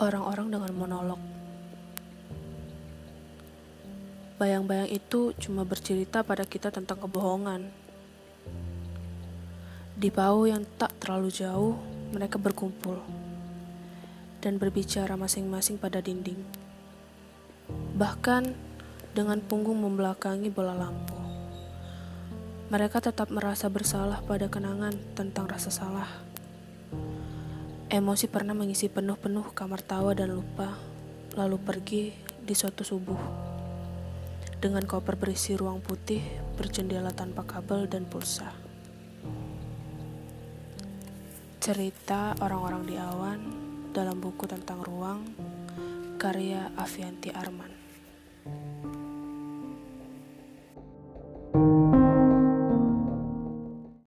orang-orang dengan monolog. Bayang-bayang itu cuma bercerita pada kita tentang kebohongan. Di pau yang tak terlalu jauh, mereka berkumpul dan berbicara masing-masing pada dinding. Bahkan dengan punggung membelakangi bola lampu. Mereka tetap merasa bersalah pada kenangan tentang rasa salah. Emosi pernah mengisi penuh-penuh kamar tawa dan lupa, lalu pergi di suatu subuh. Dengan koper berisi ruang putih, berjendela tanpa kabel dan pulsa. Cerita orang-orang di awan dalam buku tentang ruang, karya Avianti Arman.